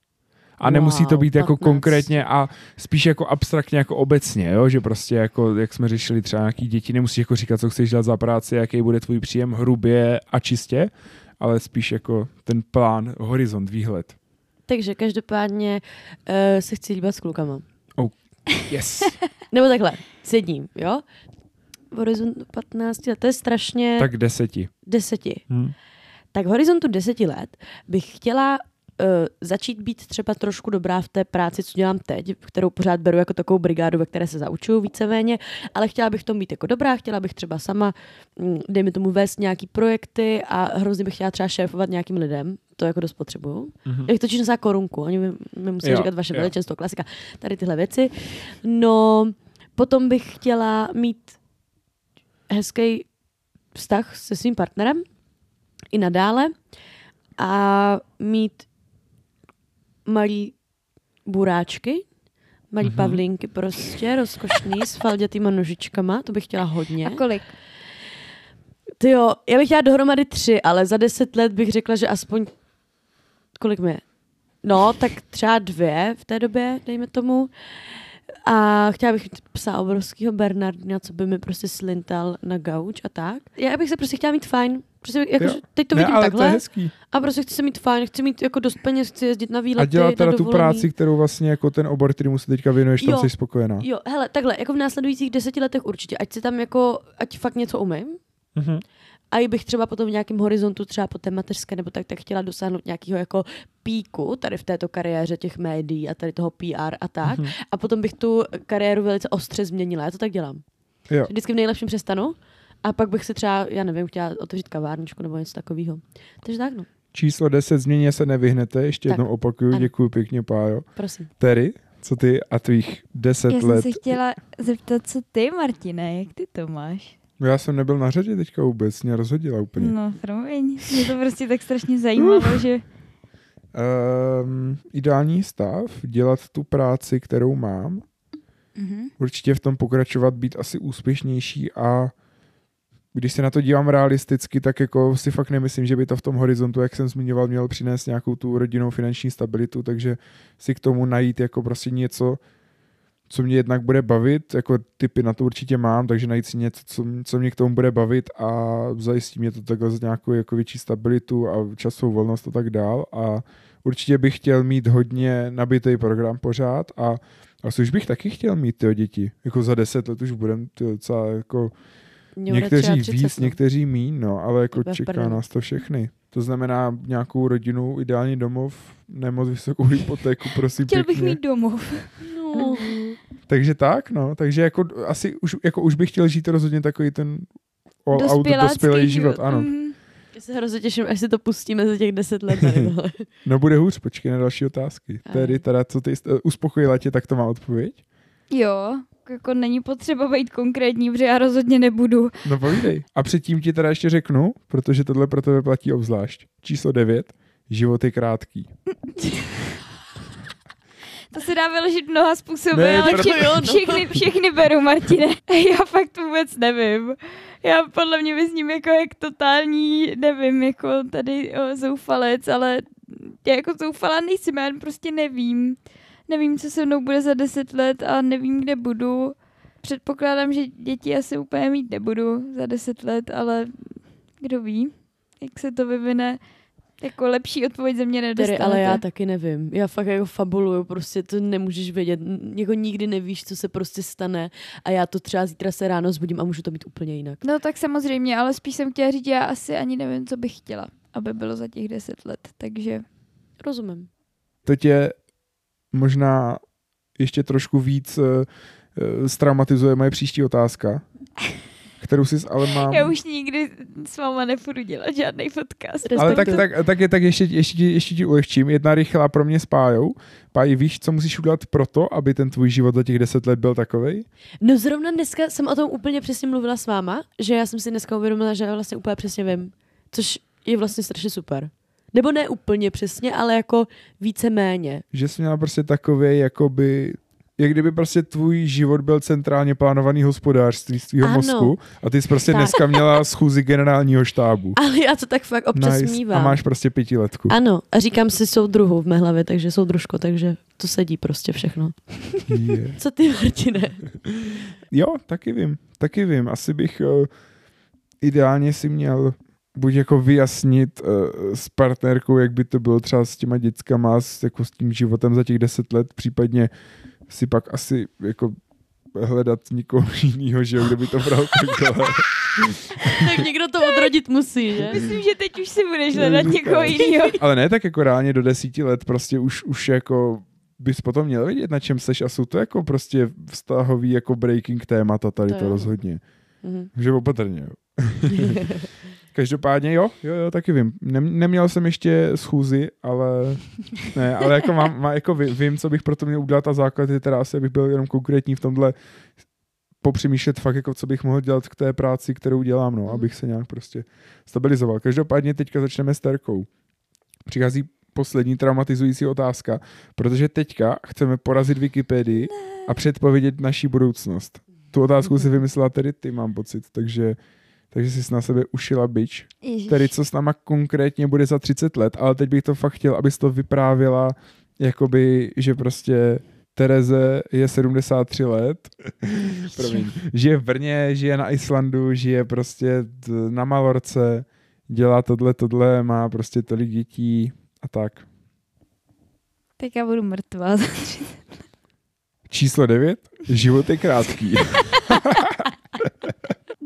A nemusí to Wow, být jako 15. konkrétně a spíš jako abstraktně jako obecně, jo? že prostě jako, jak jsme řešili třeba nějaký děti, nemusíš jako říkat, co chceš dělat za práci, jaký bude tvůj příjem hrubě a čistě, ale spíš jako ten plán, horizont, výhled. Takže každopádně uh, se chci líbat s klukama. Yes. Nebo takhle, s jedním, jo? V horizontu 15 let, to je strašně tak. deseti. deseti. Hm. Tak v horizontu deseti let bych chtěla uh, začít být třeba trošku dobrá v té práci, co dělám teď, kterou pořád beru jako takovou brigádu, ve které se zaučuju víceméně, ale chtěla bych v tom být jako dobrá, chtěla bych třeba sama, mm, dejme tomu, vést nějaký projekty a hrozně bych chtěla třeba šéfovat nějakým lidem, to jako dost potřebuju. Mhm. Jak točíš na korunku, oni mi, mi musí Jo, říkat vaše veličenstvo, klasika, tady tyhle věci. No, potom bych chtěla mít hezký vztah se svým partnerem i nadále a mít malý buráčky, malý Mhm. mm-hmm. pavlínky prostě, rozkošný, s faldětýma nožičkama, to bych chtěla hodně. A kolik? Ty jo, já bych chtěla dohromady tři, ale za deset let bych řekla, že aspoň, kolik mi je? No, tak třeba dvě v té době, dejme tomu. A chtěla bych mít psa obrovského Bernardina, co by mi prostě slintal na gauč a tak. Já bych se prostě chtěla mít fajn. Prostě jako, Jo. teď to ne, vidím ale to takhle je hezký. a prostě chci se mít fajn, chci mít jako dost peněz, chci jezdit na výlety, A dělat teda tu práci, kterou vlastně jako ten obor, který mu se teďka věnuješ, tam Jo. jsi spokojená. Jo, hele, takhle, jako v následujících deseti letech určitě, ať si tam jako, ať fakt něco umím, Mhm. A i bych třeba potom v nějakém horizontu, třeba po té mateřské nebo tak, tak chtěla dosáhnout nějakého jako píku tady v této kariéře těch médií a tady toho PR a tak. Mhm. A potom bych tu kariéru velice ostře změnila. Já to tak dělám. Jo. Vždycky v nejlepším přestanu a pak bych se třeba, já nevím, chtěla otevřít kavárničku nebo něco takového. Takže tak, no, Číslo 10 změně se nevyhnete, ještě Tak. jednou opakuju, Ano. děkuji pěkně, Pájo. prosím. Terry, co ty a tvých 10 Já jsem let? se chtěla zeptat, co ty, Martine, jak ty to máš? Já jsem nebyl na řadě teďka vůbec, mě rozhodila úplně. No, promiň. Mě to prostě tak strašně zajímalo, že... Um, ideální stav, dělat tu práci, kterou mám, Mhm. určitě v tom pokračovat, být asi úspěšnější a když se na to dívám realisticky, tak jako si fakt nemyslím, že by to v tom horizontu, jak jsem zmiňoval, měl přinést nějakou tu rodinnou finanční stabilitu, takže si k tomu najít jako prostě něco, co mě jednak bude bavit, jako typy na to určitě mám, takže najít si něco, co, co mě k tomu bude bavit a zajistí mě to takhle z nějakou jako větší stabilitu a časovou volnost a tak dál a určitě bych chtěl mít hodně nabitý program pořád a asi už bych taky chtěl mít ty děti. Jako za deset let už budem ty docela jako Mě někteří víc, 30, no. někteří míň, no, ale jako v čeká nás to všechny. To znamená nějakou rodinu, ideální domov, nemoc vysokou hypotéku, prosím Chtěl bych pěkně. mít domov. No. Takže tak, no, takže jako asi už, jako už bych chtěl žít rozhodně takový ten all out Dospělácký dospělý život, ano. Mhm. Já se hrozně těším, až si to pustíme za těch deset let. No bude hůř, počkej na další otázky. Aj. Tedy teda, co ty jste- uspokojila tě, tak to má odpověď? Jo, jako není potřeba být konkrétní, protože já rozhodně nebudu. No povídej. A předtím ti teda ještě řeknu, protože tohle pro tebe platí obzvlášť. Číslo 9. Život je krátký. To se dá vyložit mnoha způsoby, Ne, ale proto vše, jo, no. všechny, všechny beru, Martine. Já fakt vůbec nevím. Já podle mě vyzním jako jak totální, nevím, jako tady o, zoufalec, ale já jako zoufalá nejsem, já jen prostě nevím. Nevím, co se mnou bude za deset let a nevím, kde budu. Předpokládám, že děti asi úplně mít nebudu za deset let, ale kdo ví, jak se to vyvine. Jako lepší odpověď ze mě Tedy, nedostanete. ale já taky nevím. Já fakt jako fabuluju, prostě to nemůžeš vědět. Jako nikdy nevíš, co se prostě stane. A já to třeba zítra se ráno zbudím a můžu to mít úplně jinak. No tak samozřejmě, ale spíš jsem chtěla říct, já asi ani nevím, co bych chtěla, aby bylo za těch deset let, takže Rozumím. To tě možná ještě trošku víc uh, straumatizuje moje příští otázka, kterou si ale mám... já už nikdy s váma nepůjdu dělat žádný podcast. Respektuju. Ale tak, tak, tak, je, tak ještě, ještě, ti- ještě ti ulehčím. Jedna rychlá pro mě s Pájou. Páji, víš, co musíš udělat pro to, aby ten tvůj život za těch deset let byl takovej? No zrovna dneska jsem o tom úplně přesně mluvila s váma, že já jsem si dneska uvědomila, že já vlastně úplně přesně vím. Což je vlastně strašně super. Nebo ne úplně přesně, ale jako více méně. Že jsi měla prostě takový, jakoby, jak kdyby prostě tvůj život byl centrálně plánovaný hospodářství z tvýho Ano. mozku a ty jsi prostě Tak. dneska měla schůzi generálního štábu. Ale já to tak fakt občas Nice. mívám. A máš prostě pětiletku. Ano, a říkám si soudruhu v mé hlavě, takže soudružko, takže to sedí prostě všechno. Yeah. Co ty, Martine? Jo, taky vím, taky vím. Asi bych uh, ideálně si měl buď jako vyjasnit uh, s partnerkou, jak by to bylo třeba s těma dětskama, s, jako s tím životem za těch deset let, případně si pak asi jako hledat někoho jiného, že jo, kde by to bral takhle. tak někdo to odrodit musí, že? Myslím, že teď už si budeš hledat někoho jiného. Ale ne, tak jako reálně do desíti let prostě už, už jako bys potom měl vědět, na čem seš a jsou to jako prostě vztahový jako breaking témata tady to, To rozhodně. Mhm. Že opatrně. Každopádně jo, jo, jo, taky vím. Nem, neměl jsem ještě schůzi, ale ne, ale jako mám, má, jako vím, vím, co bych pro to měl udělat a základ je teda asi, abych byl jenom konkrétní v tomhle popřemýšlet fakt, jako co bych mohl dělat k té práci, kterou dělám, no, abych se nějak prostě stabilizoval. Každopádně teďka začneme s Terkou. Přichází poslední traumatizující otázka, protože teďka chceme porazit Wikipedii a předpovědět naší budoucnost. Tu otázku si vymyslela tedy ty, mám pocit, takže, takže jsi na sebe ušila bič. Ježiš. Tedy co s náma konkrétně bude za 30 let, ale teď bych to fakt chtěl, abys to vyprávěla, jakoby, že prostě Tereze je 73 let, promiň, žije v Brně, žije na Islandu, žije prostě na Malorce, dělá tohle, tohle, má prostě tolik dětí a tak. Tak já budu mrtvá. Číslo 9. Život je krátký.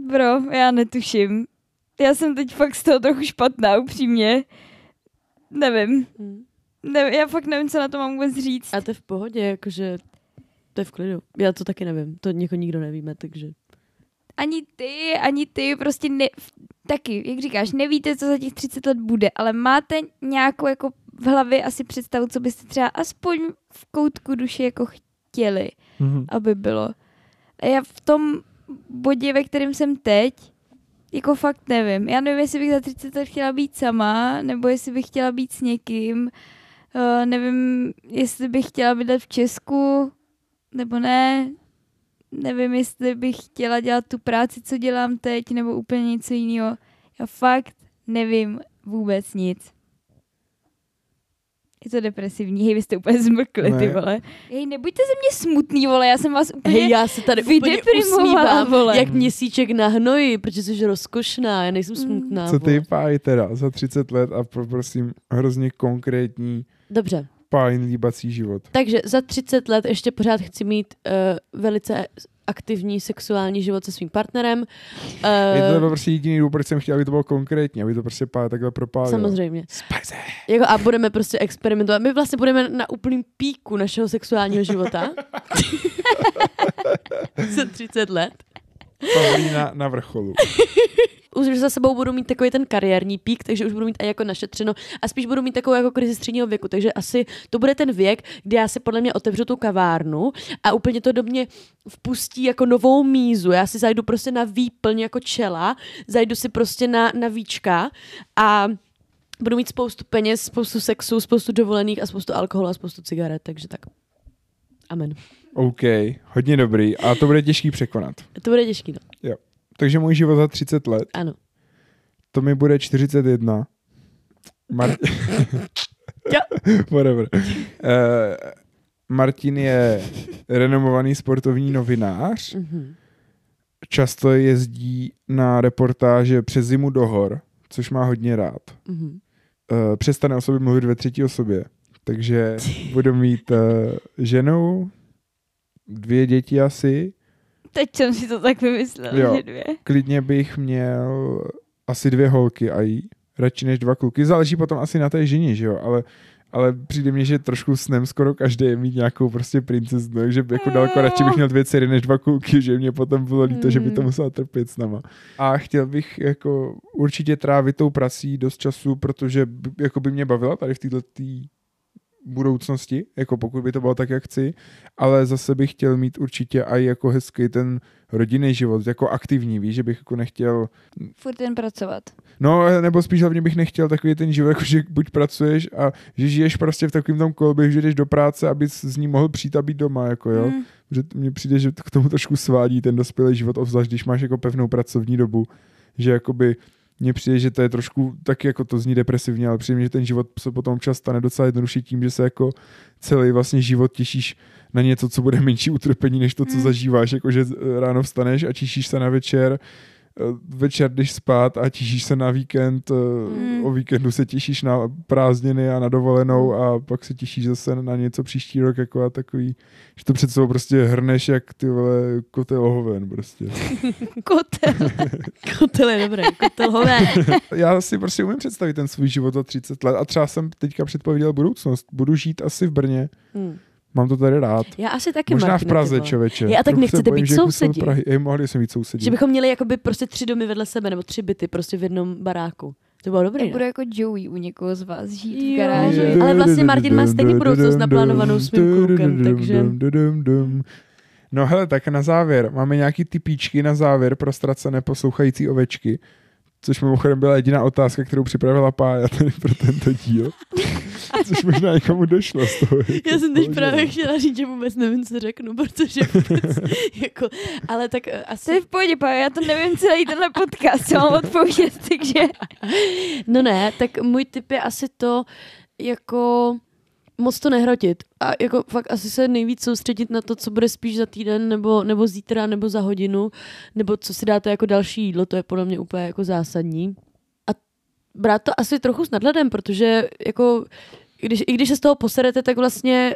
Bro, já netuším. Já jsem teď fakt z toho trochu špatná, upřímně. Nevím. Mhm. nevím. Já fakt nevím, co na to mám vůbec říct. A to je v pohodě, jakože to je v klidu. Já to taky nevím, to něko nikdo nevíme, takže... Ani ty, ani ty prostě ne, taky, jak říkáš, nevíte, co za těch 30 let bude, ale máte nějakou jako v hlavě asi představu, co byste třeba aspoň v koutku duše jako chtěli, Mhm. aby bylo. A já v tom bodě, ve kterém jsem teď, jako fakt nevím. Já nevím, jestli bych za 30 let chtěla být sama, nebo jestli bych chtěla být s někým. Uh, nevím, jestli bych chtěla bydlet v Česku, nebo ne. Nevím, jestli bych chtěla dělat tu práci, co dělám teď, nebo úplně něco jiného. Já fakt nevím vůbec nic. Je to depresivní, hej, vy jste úplně zmrkli, ty Ne. vole. Hej, nebuďte ze mě smutný, vole, já jsem vás úplně... Hej, já se tady úplně vydeprimovala, usmívám, vole. jak měsíček na hnoji, protože jsi rozkošná, já nejsem Mm. smutná. Co ty páj teda za 30 let a poprosím hrozně konkrétní Dobře, pájn líbací život. takže za 30 let ještě pořád chci mít uh, velice aktivní sexuální život se svým partnerem. Je to byl prostě jediný důvod, proč jsem chtěl, aby to bylo konkrétní, aby to prostě pá, takhle propálilo. Samozřejmě. Spice. Jako a budeme prostě experimentovat. My vlastně budeme na úplným píku našeho sexuálního života. za 30 let. Pavlína na vrcholu. Už za sebou budu mít takový ten kariérní pík, takže už budu mít i jako našetřeno a spíš budu mít takovou jako krizi středního věku, takže asi to bude ten věk, kdy já si podle mě otevřu tu kavárnu a úplně to do mě vpustí jako novou mízu. Já si zajdu prostě na výplň jako čela, zajdu si prostě na, na víčka a budu mít spoustu peněz, spoustu sexu, spoustu dovolených a spoustu alkoholu a spoustu cigaret, takže tak. Amen. OK, hodně dobrý. A to bude těžký překonat. To bude těžký, no. Takže můj život za 30 let, Ano. to mi bude 41. Mar- Whatever. Uh, Martin je renomovaný sportovní novinář. Mhm. Často jezdí na reportáže přes zimu do hor, což má hodně rád. Mhm. Uh, přestane o sobě mluvit ve třetí osobě. Takže budu mít uh, ženu, dvě děti asi. Teď jsem si to tak vymyslela, Jo. že dvě. Klidně bych měl asi dvě holky a jí. Radši než dva kluky. Záleží potom asi na té ženě, že jo? Ale, ale přijde mně, že trošku snem skoro každý je mít nějakou prostě princeznu, takže jako daleko radši bych měl dvě dcery než dva kluky, že mě potom bylo líto, že by to Mm. musela trpět s náma. A chtěl bych jako určitě trávit tou prací dost času, protože by, jako by mě bavila tady v této budoucnosti, jako pokud by to bylo tak, jak chci, ale zase bych chtěl mít určitě i jako hezký ten rodinný život, jako aktivní, víš, že bych jako nechtěl, Furt jen pracovat. no nebo spíš hlavně bych nechtěl takový ten život, jako že buď pracuješ a že žiješ prostě v takovém tom kolběhu, že jdeš do práce, aby z ní mohl přijít a být doma, jako jo. Mm. Že mně přijde, že k tomu trošku svádí ten dospělý život, obzvlášť když máš jako pevnou pracovní dobu, že jakoby mně přijde, že to je trošku taky jako to zní depresivně, ale přijde mi, že ten život se potom čas stane docela jednodušší tím, že se jako celý vlastně život těšíš na něco, co bude menší utrpení, než to, co Hmm. zažíváš, jako že ráno vstaneš a těšíš se na večer, večer jdeš spát a těšíš se na víkend, mm. o víkendu se těšíš na prázdniny a na dovolenou a pak se těšíš zase na něco příští rok jako a takový, že to před sebou prostě hrneš jak ty vole kotel hoven prostě. kotel. kotel je dobrý, kotel hoven. Já si prostě umím představit ten svůj život za 30 let a třeba jsem teďka předpověděl budoucnost. Budu žít asi v Brně. Mm Mám to tady rád. Já asi taky, Možná Martina, v Praze, člověče. Já tak nechcete být sousedí. Prahy. Ej, mohli jsme být sousedí. Že bychom měli jakoby prostě tři domy vedle sebe, nebo tři byty prostě v jednom baráku. To bylo dobré. Já budu jako Joey u někoho z vás žít v garáži. Jo. Ale vlastně Martin má stejně budoucnost naplánovanou svým klukem, takže... No hele, tak na závěr. Máme nějaký typíčky na závěr pro ztracené poslouchající ovečky. Což mimochodem byla jediná otázka, kterou připravila Pája tady pro tento díl. Což možná někomu došlo z toho. Já jsem teď právě chtěla říct, že vůbec nevím, co řeknu, protože vůbec, jako, ale tak eh, asi... To je v pohodě, já to nevím celý tenhle podcast, co mám odpovědět, takže... No ne, tak můj tip je asi to, jako moc to nehrotit a jako fakt asi se nejvíc soustředit na to, co bude spíš za týden nebo, nebo zítra nebo za hodinu, nebo co si dáte jako další jídlo, to je podle mě úplně jako zásadní. A brát to asi trochu s nadhledem, protože jako když, i když se z toho poserete, tak vlastně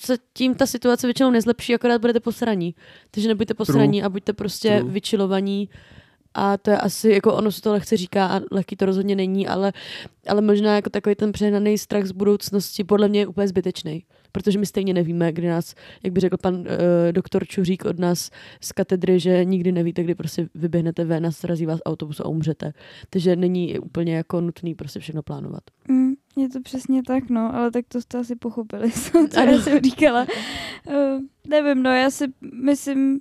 se tím ta situace většinou nezlepší, akorát budete posraní. Takže nebuďte posraní a buďte prostě True. vyčilovaní a to je asi, jako ono se to lehce říká a lehký to rozhodně není, ale, ale možná jako takový ten přehnaný strach z budoucnosti podle mě je úplně zbytečný. Protože my stejně nevíme, kdy nás, jak by řekl pan uh, doktor Čuřík od nás z katedry, že nikdy nevíte, kdy prostě vyběhnete ven a srazí vás autobus a umřete. Takže není úplně jako nutný prostě všechno plánovat. Mm, je to přesně tak, no, ale tak to jste asi pochopili, co já jsem říkala. Uh, nevím, no, já si myslím,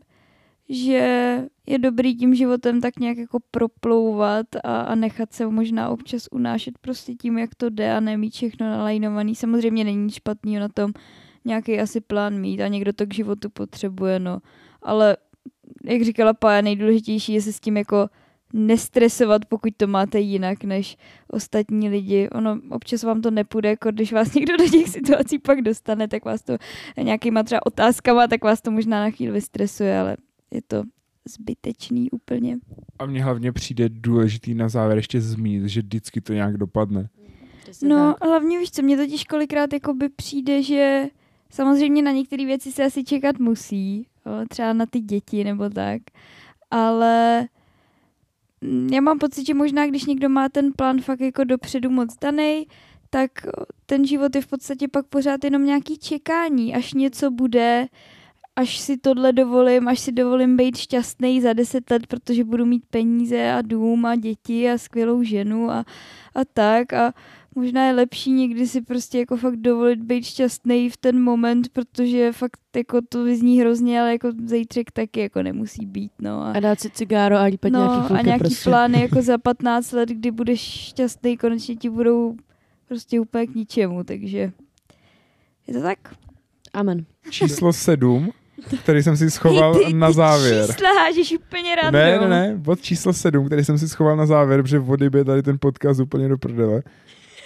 že je dobrý tím životem tak nějak jako proplouvat a, a nechat se možná občas unášet prostě tím, jak to jde a nemít všechno nalajnovaný. Samozřejmě není nic špatného na tom nějaký asi plán mít a někdo to k životu potřebuje, no. Ale jak říkala Pája, nejdůležitější je se s tím jako nestresovat, pokud to máte jinak než ostatní lidi. Ono občas vám to nepůjde, jako když vás někdo do těch situací pak dostane, tak vás to nějakýma třeba otázkama, tak vás to možná na chvíli vystresuje, ale je to zbytečný úplně. A mně hlavně přijde důležitý na závěr ještě zmínit, že vždycky to nějak dopadne. No, tak. hlavně víš co, mně totiž kolikrát jakoby přijde, že samozřejmě na některé věci se asi čekat musí, třeba na ty děti nebo tak, ale já mám pocit, že možná když někdo má ten plán fakt jako dopředu moc daný, tak ten život je v podstatě pak pořád jenom nějaký čekání, až něco bude, až si tohle dovolím, až si dovolím být šťastný za deset let, protože budu mít peníze a dům a děti a skvělou ženu a, a tak a možná je lepší někdy si prostě jako fakt dovolit být šťastný v ten moment, protože fakt jako to vyzní hrozně, ale jako zejtřek taky jako nemusí být, no. A, a dát si cigáro a lípat no, nějaký chvilky, a nějaký prostě. plány jako za 15 let, kdy budeš šťastný, konečně ti budou prostě úplně k ničemu, takže je to tak. Amen. Číslo sedm který jsem si schoval ty, ty, na závěr. čísla hážeš úplně rád. Ne, ne, ne, bod číslo sedm, který jsem si schoval na závěr, protože vody by tady ten podcast úplně do prdele.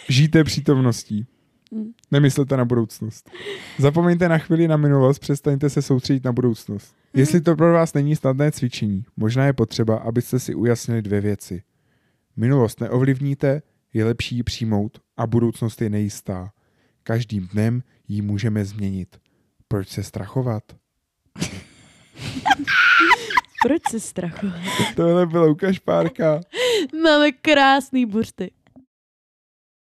Žijte přítomností. Hmm. Nemyslete na budoucnost. Zapomeňte na chvíli na minulost, přestaňte se soustředit na budoucnost. Hmm. Jestli to pro vás není snadné cvičení, možná je potřeba, abyste si ujasnili dvě věci. Minulost neovlivníte, je lepší ji přijmout a budoucnost je nejistá. Každým dnem ji můžeme změnit. Proč se strachovat? Proč se strachovat? Tohle byl Lukáš Párka. Máme krásný buřty.